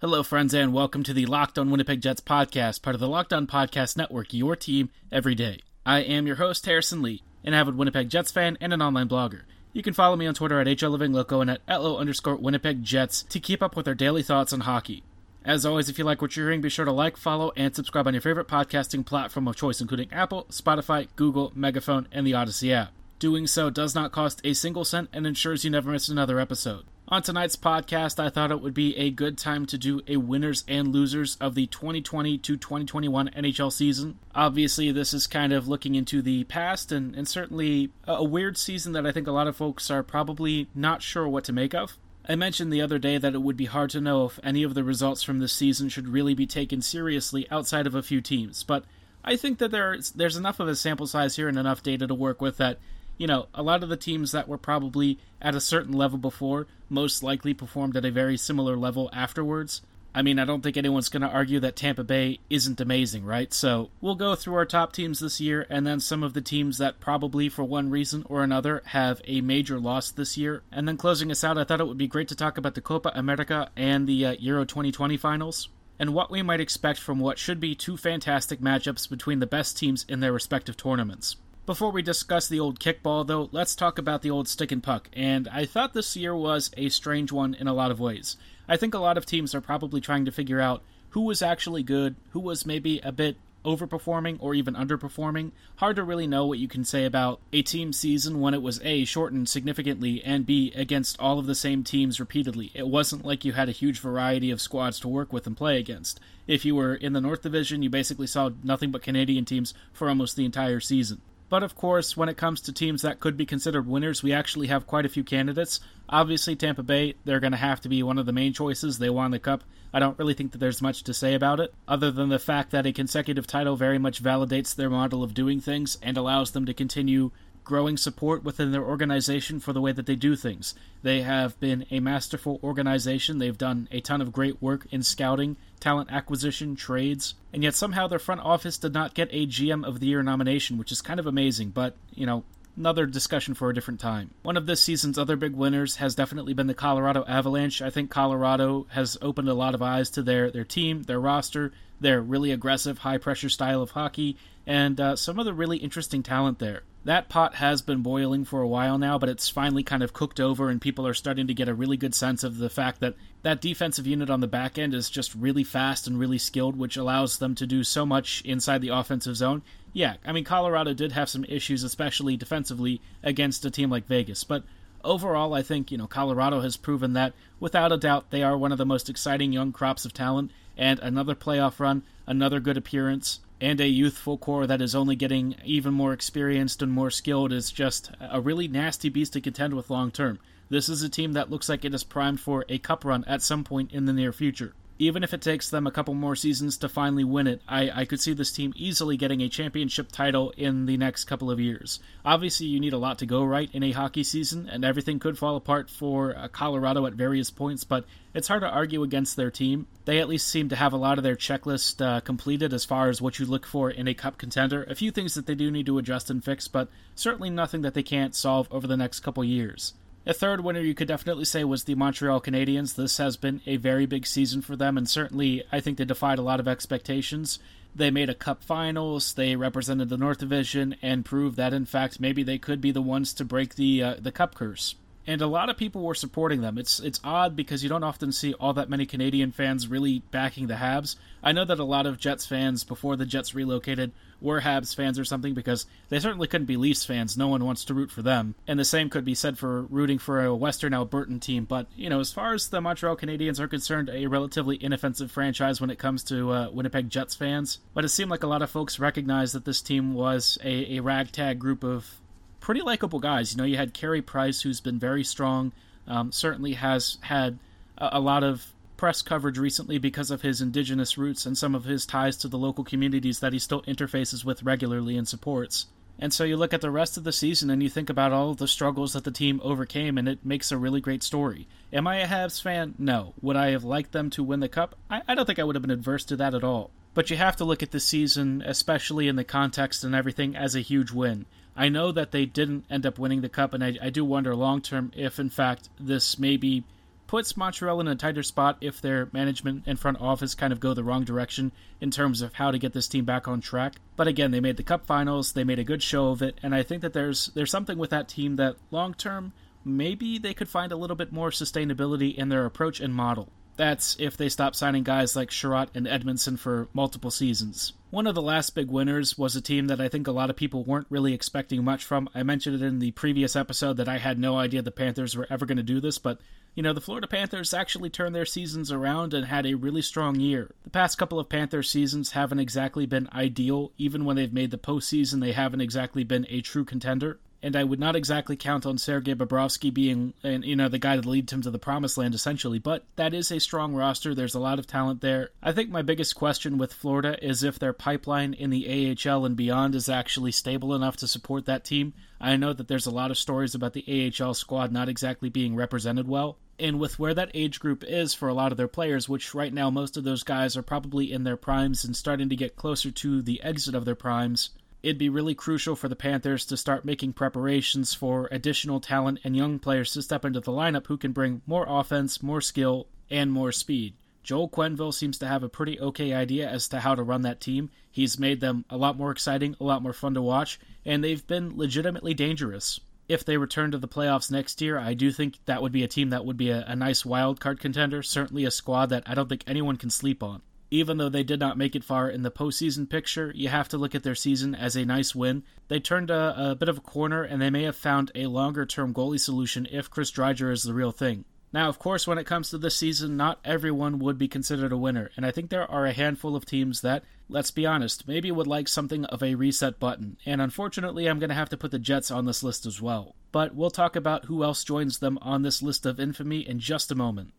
Hello, friends, and welcome to the Locked On Winnipeg Jets podcast, part of the Locked On Podcast Network, your team every day. I am your host, Harrison Lee, an avid Winnipeg Jets fan and an online blogger. You can follow me on Twitter at HLivingLoco and at LO underscore Winnipeg Jets to keep up with our daily thoughts on hockey. As always, if you like what you're hearing, be sure to like, follow, and subscribe on your favorite podcasting platform of choice, including Apple, Spotify, Google, Megaphone, and the Odyssey app. Doing so does not cost a single cent and ensures you never miss another episode. On tonight's podcast, I thought it would be a good time to do a winners and losers of the 2020 to 2021 NHL season. Obviously, this is kind of looking into the past and, and certainly a weird season that I think a lot of folks are probably not sure what to make of. I mentioned the other day that it would be hard to know if any of the results from this season should really be taken seriously outside of a few teams, but I think that there's there's enough of a sample size here and enough data to work with that you know, a lot of the teams that were probably at a certain level before most likely performed at a very similar level afterwards. I mean, I don't think anyone's going to argue that Tampa Bay isn't amazing, right? So we'll go through our top teams this year and then some of the teams that probably, for one reason or another, have a major loss this year. And then closing us out, I thought it would be great to talk about the Copa America and the uh, Euro 2020 finals and what we might expect from what should be two fantastic matchups between the best teams in their respective tournaments. Before we discuss the old kickball, though, let's talk about the old stick and puck. And I thought this year was a strange one in a lot of ways. I think a lot of teams are probably trying to figure out who was actually good, who was maybe a bit overperforming or even underperforming. Hard to really know what you can say about a team season when it was A, shortened significantly, and B, against all of the same teams repeatedly. It wasn't like you had a huge variety of squads to work with and play against. If you were in the North Division, you basically saw nothing but Canadian teams for almost the entire season. But of course, when it comes to teams that could be considered winners, we actually have quite a few candidates. Obviously, Tampa Bay, they're going to have to be one of the main choices. They won the Cup. I don't really think that there's much to say about it, other than the fact that a consecutive title very much validates their model of doing things and allows them to continue growing support within their organization for the way that they do things. They have been a masterful organization. They've done a ton of great work in scouting, talent acquisition, trades, and yet somehow their front office did not get a GM of the Year nomination, which is kind of amazing, but, you know, another discussion for a different time. One of this season's other big winners has definitely been the Colorado Avalanche. I think Colorado has opened a lot of eyes to their, their team, their roster, their really aggressive, high pressure style of hockey, and uh, some of the really interesting talent there. That pot has been boiling for a while now, but it's finally kind of cooked over, and people are starting to get a really good sense of the fact that that defensive unit on the back end is just really fast and really skilled, which allows them to do so much inside the offensive zone. Yeah, I mean, Colorado did have some issues, especially defensively, against a team like Vegas, but overall, I think, you know, Colorado has proven that, without a doubt, they are one of the most exciting young crops of talent, and another playoff run, another good appearance, and a youthful core that is only getting even more experienced and more skilled is just a really nasty beast to contend with long term. This is a team that looks like it is primed for a cup run at some point in the near future even if it takes them a couple more seasons to finally win it, I, I could see this team easily getting a championship title in the next couple of years. Obviously, you need a lot to go right in a hockey season, and everything could fall apart for uh, Colorado at various points, but it's hard to argue against their team. They at least seem to have a lot of their checklist uh, completed as far as what you look for in a cup contender. A few things that they do need to adjust and fix, but certainly nothing that they can't solve over the next couple years. A third winner you could definitely say was the Montreal Canadiens. This has been a very big season for them, and certainly I think they defied a lot of expectations. They made a cup finals, they represented the North Division, and proved that in fact maybe they could be the ones to break the uh, the cup curse and a lot of people were supporting them. It's it's odd because you don't often see all that many Canadian fans really backing the Habs. I know that a lot of Jets fans before the Jets relocated were Habs fans or something because they certainly couldn't be Leafs fans. No one wants to root for them, and the same could be said for rooting for a Western Albertan team. But you know, as far as the Montreal Canadiens are concerned, a relatively inoffensive franchise when it comes to uh, Winnipeg Jets fans. But it seemed like a lot of folks recognized that this team was a, a ragtag group of pretty likable guys. You know, you had Carey Price, who's been very strong, um, certainly has had a, a, lot of press coverage recently because of his indigenous roots and some of his ties to the local communities that he still interfaces with regularly and supports. And so you look at the rest of the season and you think about all the struggles that the team overcame, and it makes a really great story. Am I a Habs fan? No. Would I have liked them to win the Cup? I, I don't think I would have been adverse to that at all. But you have to look at the season, especially in the context and everything, as a huge win. I know that they didn't end up winning the Cup, and I, I do wonder long term if, in fact, this maybe puts Montreal in a tighter spot if their management and front office kind of go the wrong direction in terms of how to get this team back on track. But again, they made the cup finals, they made a good show of it, and I think that there's there's something with that team that long term maybe they could find a little bit more sustainability in their approach and model. That's if they stop signing guys like Chiarot and Edmundson for multiple seasons. One of the last big winners was a team that I think a lot of people weren't really expecting much from. I mentioned it in the previous episode that I had no idea the Panthers were ever going to do this, but you know, the Florida Panthers actually turned their seasons around and had a really strong year. The past couple of Panthers seasons haven't exactly been ideal. Even when they've made the postseason, they haven't exactly been a true contender and I would not exactly count on Sergei Bobrovsky being, you know, the guy that leads him to the promised land, essentially. But that is a strong roster. There's a lot of talent there. I think my biggest question with Florida is if their pipeline in the AHL and beyond is actually stable enough to support that team. I know that there's a lot of stories about the AHL squad not exactly being represented well. And with where that age group is for a lot of their players, which right now most of those guys are probably in their primes and starting to get closer to the exit of their primes, it'd be really crucial for the Panthers to start making preparations for additional talent and young players to step into the lineup who can bring more offense, more skill, and more speed. Joel Quenneville seems to have a pretty okay idea as to how to run that team. He's made them a lot more exciting, a lot more fun to watch, and they've been legitimately dangerous. If they return to the playoffs next year, I do think that would be a team that would be a, a nice wild card contender, certainly a squad that I don't think anyone can sleep on even though they did not make it far in the postseason picture, you have to look at their season as a nice win. They turned a, a bit of a corner, and they may have found a longer term goalie solution if Chris Driedger is the real thing. Now, of course, when it comes to this season, not everyone would be considered a winner, and I think there are a handful of teams that, let's be honest, maybe would like something of a reset button, and unfortunately, I'm going to have to put the Jets on this list as well. But we'll talk about who else joins them on this list of infamy in just a moment.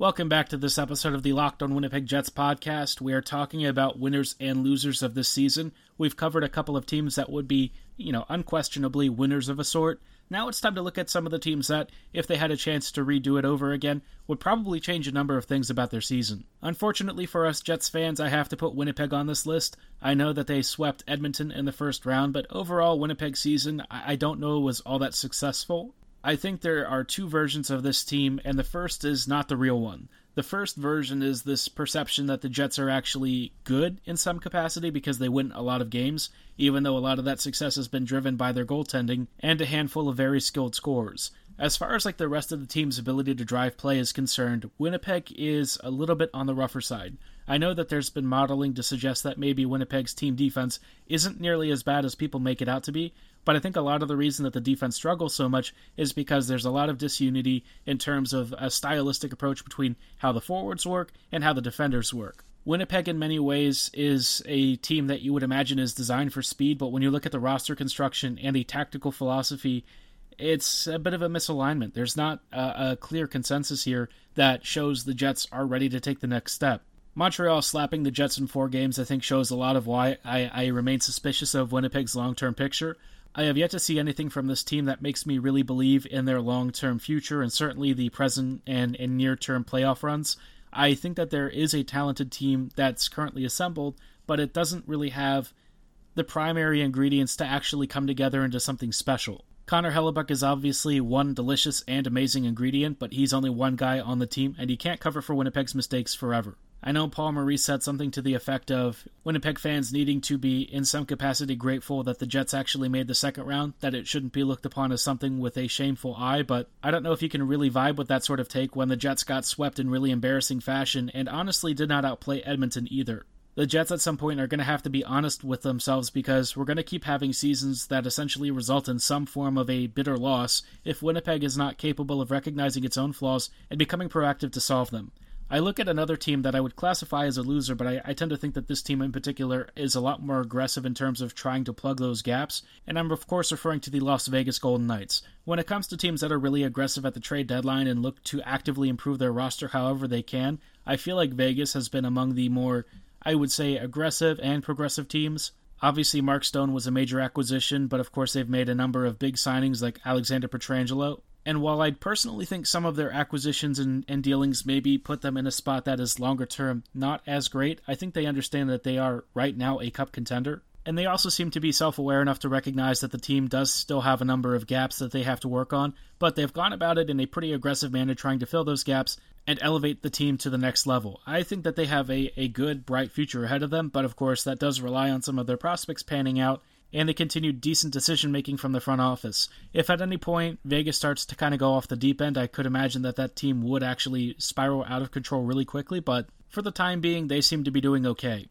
Welcome back to this episode of the Locked on Winnipeg Jets podcast. We are talking about winners and losers of this season. We've covered a couple of teams that would be, you know, unquestionably winners of a sort. Now it's time to look at some of the teams that, if they had a chance to redo it over again, would probably change a number of things about their season. Unfortunately for us Jets fans, I have to put Winnipeg on this list. I know that they swept Edmonton in the first round, but overall, Winnipeg's season, I don't know was all that successful. I think there are two versions of this team, and the first is not the real one. The first version is this perception that the Jets are actually good in some capacity because they win a lot of games, even though a lot of that success has been driven by their goaltending and a handful of very skilled scorers. As far as like the rest of the team's ability to drive play is concerned, Winnipeg is a little bit on the rougher side. I know that there's been modeling to suggest that maybe Winnipeg's team defense isn't nearly as bad as people make it out to be, but I think a lot of the reason that the defense struggles so much is because there's a lot of disunity in terms of a stylistic approach between how the forwards work and how the defenders work. Winnipeg, in many ways, is a team that you would imagine is designed for speed, but when you look at the roster construction and the tactical philosophy, it's a bit of a misalignment. There's not a, a clear consensus here that shows the Jets are ready to take the next step. Montreal slapping the Jets in four games, I think, shows a lot of why I, I remain suspicious of Winnipeg's long term picture. I have yet to see anything from this team that makes me really believe in their long term future and certainly the present and, and near term playoff runs. I think that there is a talented team that's currently assembled, but it doesn't really have the primary ingredients to actually come together into something special. Connor Hellebuyck is obviously one delicious and amazing ingredient, but he's only one guy on the team, and he can't cover for Winnipeg's mistakes forever. I know Paul Maurice said something to the effect of Winnipeg fans needing to be, in some capacity, grateful that the Jets actually made the second round, that it shouldn't be looked upon as something with a shameful eye, but I don't know if you can really vibe with that sort of take when the Jets got swept in really embarrassing fashion and honestly did not outplay Edmonton either. The Jets at some point are going to have to be honest with themselves because we're going to keep having seasons that essentially result in some form of a bitter loss if Winnipeg is not capable of recognizing its own flaws and becoming proactive to solve them. I look at another team that I would classify as a loser, but I, I, tend to think that this team in particular is a lot more aggressive in terms of trying to plug those gaps, and I'm of course referring to the Las Vegas Golden Knights. When it comes to teams that are really aggressive at the trade deadline and look to actively improve their roster however they can, I feel like Vegas has been among the more, I would say, aggressive and progressive teams. Obviously, Mark Stone was a major acquisition, but of course, they've made a number of big signings like Alexander Pietrangelo. And while I'd personally think some of their acquisitions and, and dealings maybe put them in a spot that is longer term not as great, I think they understand that they are right now a cup contender. And they also seem to be self aware enough to recognize that the team does still have a number of gaps that they have to work on, but they've gone about it in a pretty aggressive manner trying to fill those gaps and elevate the team to the next level. I think that they have a, a good, bright future ahead of them, but of course, that does rely on some of their prospects panning out and the continued decent decision making from the front office. If at any point Vegas starts to kind of go off the deep end, I could imagine that that team would actually spiral out of control really quickly, but for the time being, they seem to be doing okay.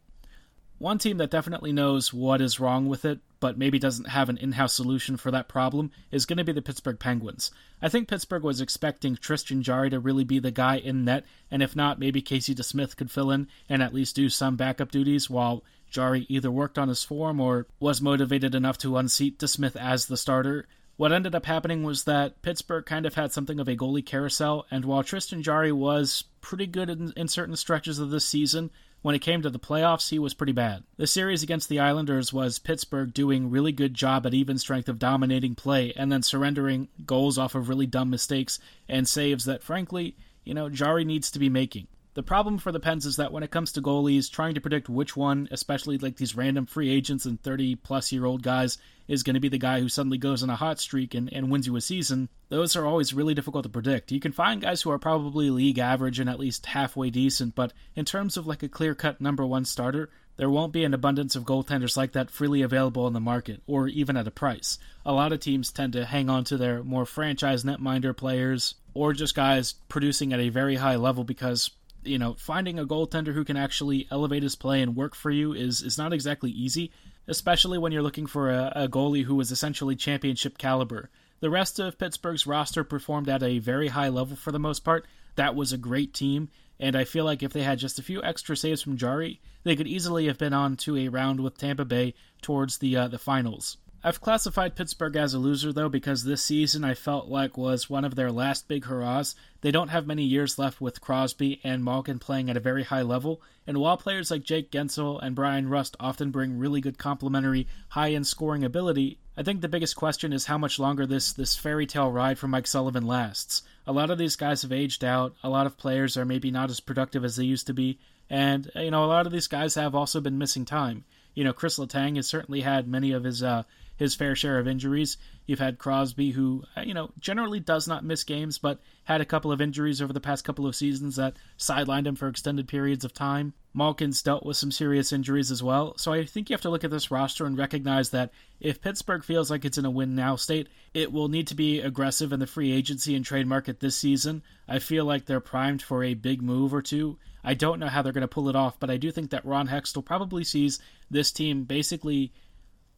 One team that definitely knows what is wrong with it, but maybe doesn't have an in house solution for that problem, is going to be the Pittsburgh Penguins. I think Pittsburgh was expecting Tristan Jarry to really be the guy in net, and if not, maybe Casey DeSmith could fill in and at least do some backup duties while Jarry either worked on his form or was motivated enough to unseat DeSmith as the starter. What ended up happening was that Pittsburgh kind of had something of a goalie carousel, and while Tristan Jarry was pretty good in, in certain stretches of this season, when it came to the playoffs, he was pretty bad. The series against the Islanders was Pittsburgh doing really good job at even strength of dominating play and then surrendering goals off of really dumb mistakes and saves that frankly, you know, Jarry needs to be making. The problem for the Pens is that when it comes to goalies, trying to predict which one, especially like these random free agents and 30 plus year old guys, is going to be the guy who suddenly goes on a hot streak and, and wins you a season, those are always really difficult to predict. You can find guys who are probably league average and at least halfway decent, but in terms of like a clear cut number one starter, there won't be an abundance of goaltenders like that freely available in the market, or even at a price. A lot of teams tend to hang on to their more franchise netminder players, or just guys producing at a very high level because you know, finding a goaltender who can actually elevate his play and work for you is is not exactly easy, especially when you're looking for a, a goalie was essentially championship caliber. The rest of Pittsburgh's roster performed at a very high level for the most part. That was a great team, and I feel like if they had just a few extra saves from Jarry, they could easily have been on to a round with Tampa Bay towards the uh, the finals. I've classified Pittsburgh as a loser, though, because this season I felt like was one of their last big hurrahs. They don't have many years left with Crosby and Malkin playing at a very high level, and while players like Jake Guentzel and Bryan Rust often bring really good complementary, high end scoring ability, I think the biggest question is how much longer this, this fairy tale ride for Mike Sullivan lasts. A lot of these guys have aged out, a lot of players are maybe not as productive as they used to be, and, you know, a lot of these guys have also been missing time. You know, Chris Letang has certainly had many of his uh, his fair share of injuries. You've had Crosby, who, uh, you know, generally does not miss games, but had a couple of injuries over the past couple of seasons that sidelined him for extended periods of time. Malkin's dealt with some serious injuries as well, so I think you have to look at this roster and recognize that if Pittsburgh feels like it's in a win now state, it will need to be aggressive in the free agency and trade market this season. I feel like they're primed for a big move or two. I don't know how they're going to pull it off, but I do think that Ron Hextall probably sees this team basically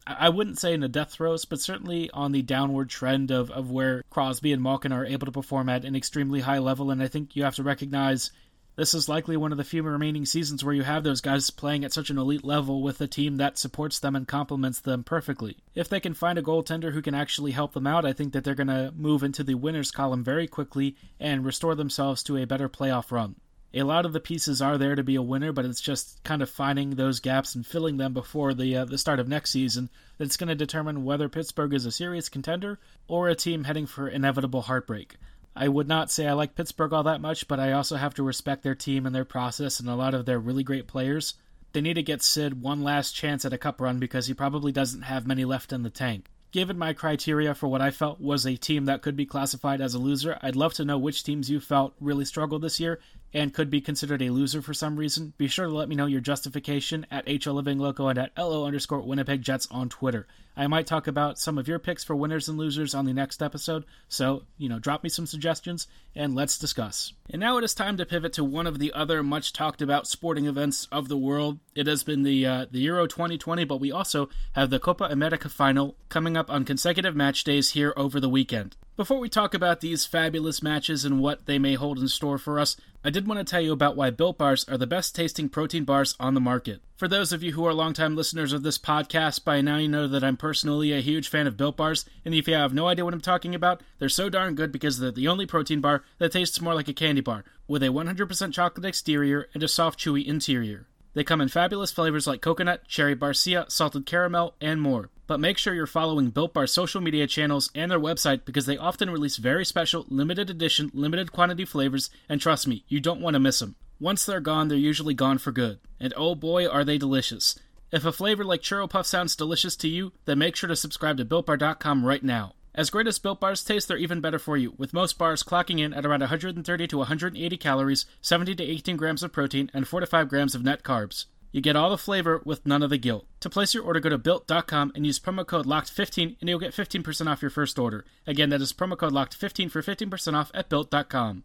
I wouldn't say in the death throes, but certainly on the downward trend of, of where Crosby and Malkin are able to perform at an extremely high level. And I think you have to recognize this is likely one of the few remaining seasons where you have those guys playing at such an elite level with a team that supports them and complements them perfectly. If they can find a goaltender who can actually help them out, I think that they're going to move into the winners column very quickly and restore themselves to a better playoff run a lot of the pieces are there to be a winner, but it's just kind of finding those gaps and filling them before the uh, the start of next season that's going to determine whether Pittsburgh is a serious contender or a team heading for inevitable heartbreak. I would not say I like Pittsburgh all that much, but I also have to respect their team and their process and a lot of their really great players. They need to get Sid one last chance at a cup run because he probably doesn't have many left in the tank. Given my criteria for what I felt was a team that could be classified as a loser, I'd love to know which teams you felt really struggled this year and could be considered a loser for some reason. Be sure to let me know your justification at HL Living Loco and at LO underscore Winnipeg Jets on Twitter. I might talk about some of your picks for winners and losers on the next episode, so, you know, drop me some suggestions and let's discuss. And now it is time to pivot to one of the other much talked about sporting events of the world. It has been the uh, the Euro 2020, but we also have the Copa America final coming up on consecutive match days here over the weekend. Before we talk about these fabulous matches and what they may hold in store for us, I did want to tell you about why Built Bars are the best tasting protein bars on the market. For those of you who are longtime listeners of this podcast, by now you know that I'm personally a huge fan of Built Bars, and if you have no idea what I'm talking about, they're so darn good because they're the only protein bar that tastes more like a candy bar, with a 100% chocolate exterior and a soft, chewy interior. They come in fabulous flavors like coconut, cherry barcia, salted caramel, and more. But make sure you're following Built Bar's social media channels and their website because they often release very special, limited edition, limited quantity flavors, and trust me, you don't want to miss them. Once they're gone, they're usually gone for good. And oh boy, are they delicious. If a flavor like Churro Puff sounds delicious to you, then make sure to subscribe to BuiltBar.com right now. As great as Built Bars taste, they're even better for you, with most bars clocking in at around 130 to 180 calories, 70 to 18 grams of protein, and 4 to 5 grams of net carbs. You get all the flavor with none of the guilt. To place your order, go to built.com and use promo code LOCKED15 and you'll get 15% off your first order. Again, that is promo code LOCKED15 for 15% off at built.com.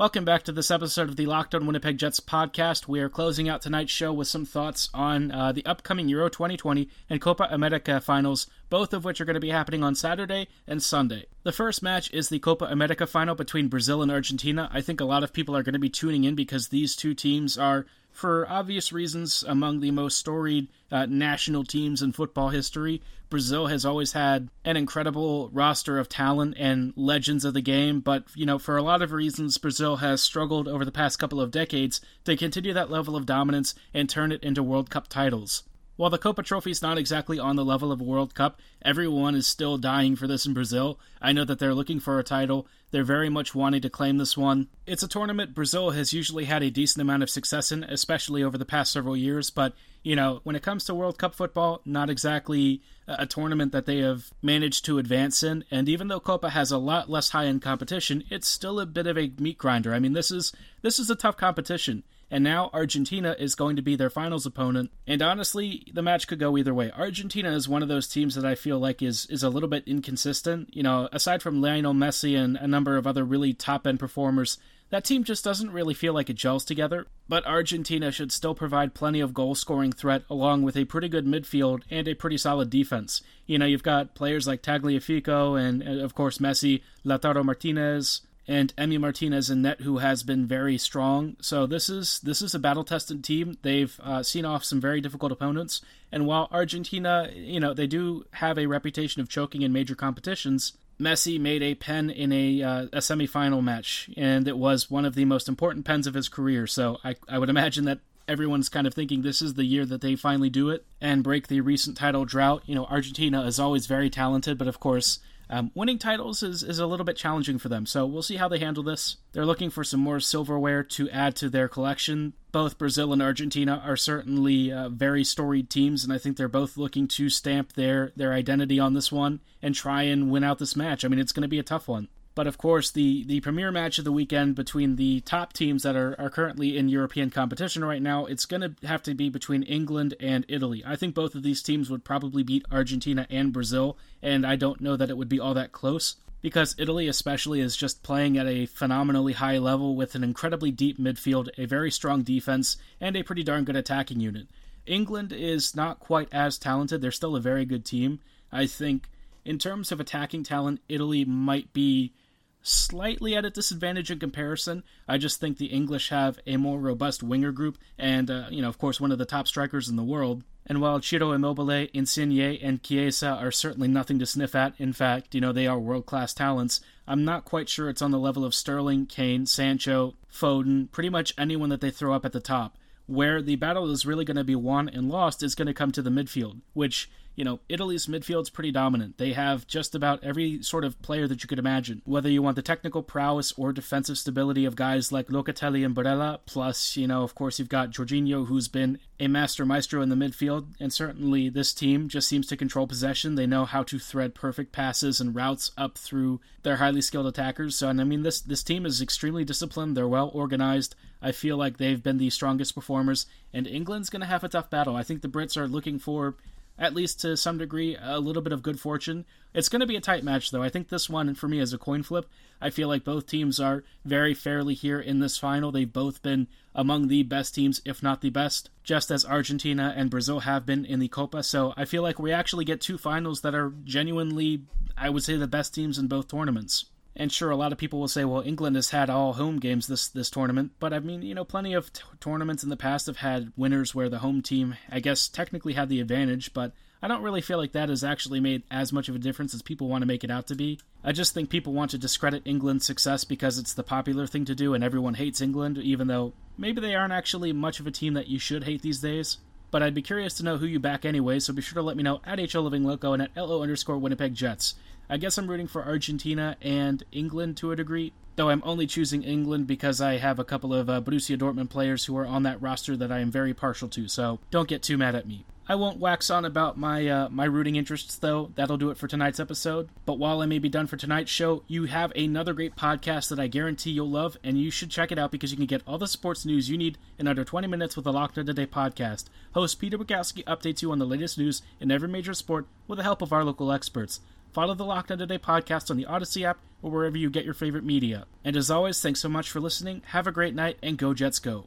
Welcome back to this episode of the Locked On Winnipeg Jets podcast. We are closing out tonight's show with some thoughts on uh, the upcoming Euro 2020 and Copa America finals, both of which are going to be happening on Saturday and Sunday. The first match is the Copa America final between Brazil and Argentina. I think a lot of people are going to be tuning in because these two teams are for obvious reasons, among the most storied uh, national teams in football history. Brazil has always had an incredible roster of talent and legends of the game, but, you know, for a lot of reasons, Brazil has struggled over the past couple of decades to continue that level of dominance and turn it into World Cup titles. While the Copa Trophy is not exactly on the level of a World Cup, everyone is still dying for this in Brazil. I know that they're looking for a title. They're very much wanting to claim this one. It's a tournament Brazil has usually had a decent amount of success in, especially over the past several years, but you know, when it comes to World Cup football, not exactly a tournament that they have managed to advance in. And even though Copa has a lot less high end competition, it's still a bit of a meat grinder. I mean, this is this is a tough competition and now Argentina is going to be their finals opponent. And honestly, the match could go either way. Argentina is one of those teams that I feel like is is a little bit inconsistent. You know, aside from Lionel Messi and a number of other really top end performers, that team just doesn't really feel like it gels together. But Argentina should still provide plenty of goal scoring threat along with a pretty good midfield and a pretty solid defense. You know, you've got players like Tagliafico and, of course, Messi, Lautaro Martinez, and Emi Martinez in net, who has been very strong. So this is this is a battle tested team. They've uh, seen off some very difficult opponents, and while Argentina, you know, they do have a reputation of choking in major competitions. Messi made a pen in a uh, a semifinal match, and it was one of the most important pens of his career. So I I would imagine that everyone's kind of thinking this is the year that they finally do it and break the recent title drought. You know, Argentina is always very talented, but of course um, winning titles is, is a little bit challenging for them, so we'll see how they handle this. They're looking for some more silverware to add to their collection. Both Brazil and Argentina are certainly uh, very storied teams, and I think they're both looking to stamp their, their identity on this one and try and win out this match. I mean, it's going to be a tough one. But of course, the, the premier match of the weekend between the top teams that are, are currently in European competition right now, it's going to have to be between England and Italy. I think both of these teams would probably beat Argentina and Brazil, and I don't know that it would be all that close because Italy, especially, is just playing at a phenomenally high level with an incredibly deep midfield, a very strong defense, and a pretty darn good attacking unit. England is not quite as talented. They're still a very good team. I think, in terms of attacking talent, Italy might be slightly at a disadvantage in comparison. I just think the English have a more robust winger group, and uh, you know, of course, one of the top strikers in the world. And while Ciro Immobile, Insigne, and Chiesa are certainly nothing to sniff at, in fact, you know, they are world class talents, I'm not quite sure it's on the level of Sterling, Kane, Sancho, Foden, pretty much anyone that they throw up at the top. Where the battle is really going to be won and lost is going to come to the midfield, which you know, Italy's midfield's pretty dominant. They have just about every sort of player that you could imagine. Whether you want the technical prowess or defensive stability of guys like Locatelli and Barella, plus, you know, of course, you've got Jorginho, who's been a master maestro in the midfield, and certainly this team just seems to control possession. They know how to thread perfect passes and routes up through their highly skilled attackers. So, and I mean, this this team is extremely disciplined. They're well organized. I feel like they've been the strongest performers, and England's going to have a tough battle. I think the Brits are looking for at least to some degree, a little bit of good fortune. It's going to be a tight match, though. I think this one, for me, is a coin flip. I feel like both teams are very fairly here in this final. They've both been among the best teams, if not the best, just as Argentina and Brazil have been in the Copa. So I feel like we actually get two finals that are genuinely, I would say, the best teams in both tournaments. And sure, a lot of people will say, well, England has had all home games this this tournament, but I mean, you know, plenty of t- tournaments in the past have had winners where the home team, I guess, technically had the advantage, but I don't really feel like that has actually made as much of a difference as people want to make it out to be. I just think people want to discredit England's success because it's the popular thing to do and everyone hates England, even though maybe they aren't actually much of a team that you should hate these days. But I'd be curious to know who you back anyway, so be sure to let me know at HL Living Loco and at LO underscore Winnipeg Jets. I guess I'm rooting for Argentina and England to a degree, though I'm only choosing England because I have a couple of uh, Borussia Dortmund players who are on that roster that I am very partial to, so don't get too mad at me. I won't wax on about my uh, my rooting interests though. That'll do it for tonight's episode. But while I may be done for tonight's show, you have another great podcast that I guarantee you'll love, and you should check it out because you can get all the sports news you need in under 20 minutes with the Locked On Today podcast. Host Peter Bukowski updates you on the latest news in every major sport with the help of our local experts. Follow the Locked On Today podcast on the Odyssey app or wherever you get your favorite media. And as always, thanks so much for listening. Have a great night and go Jets go.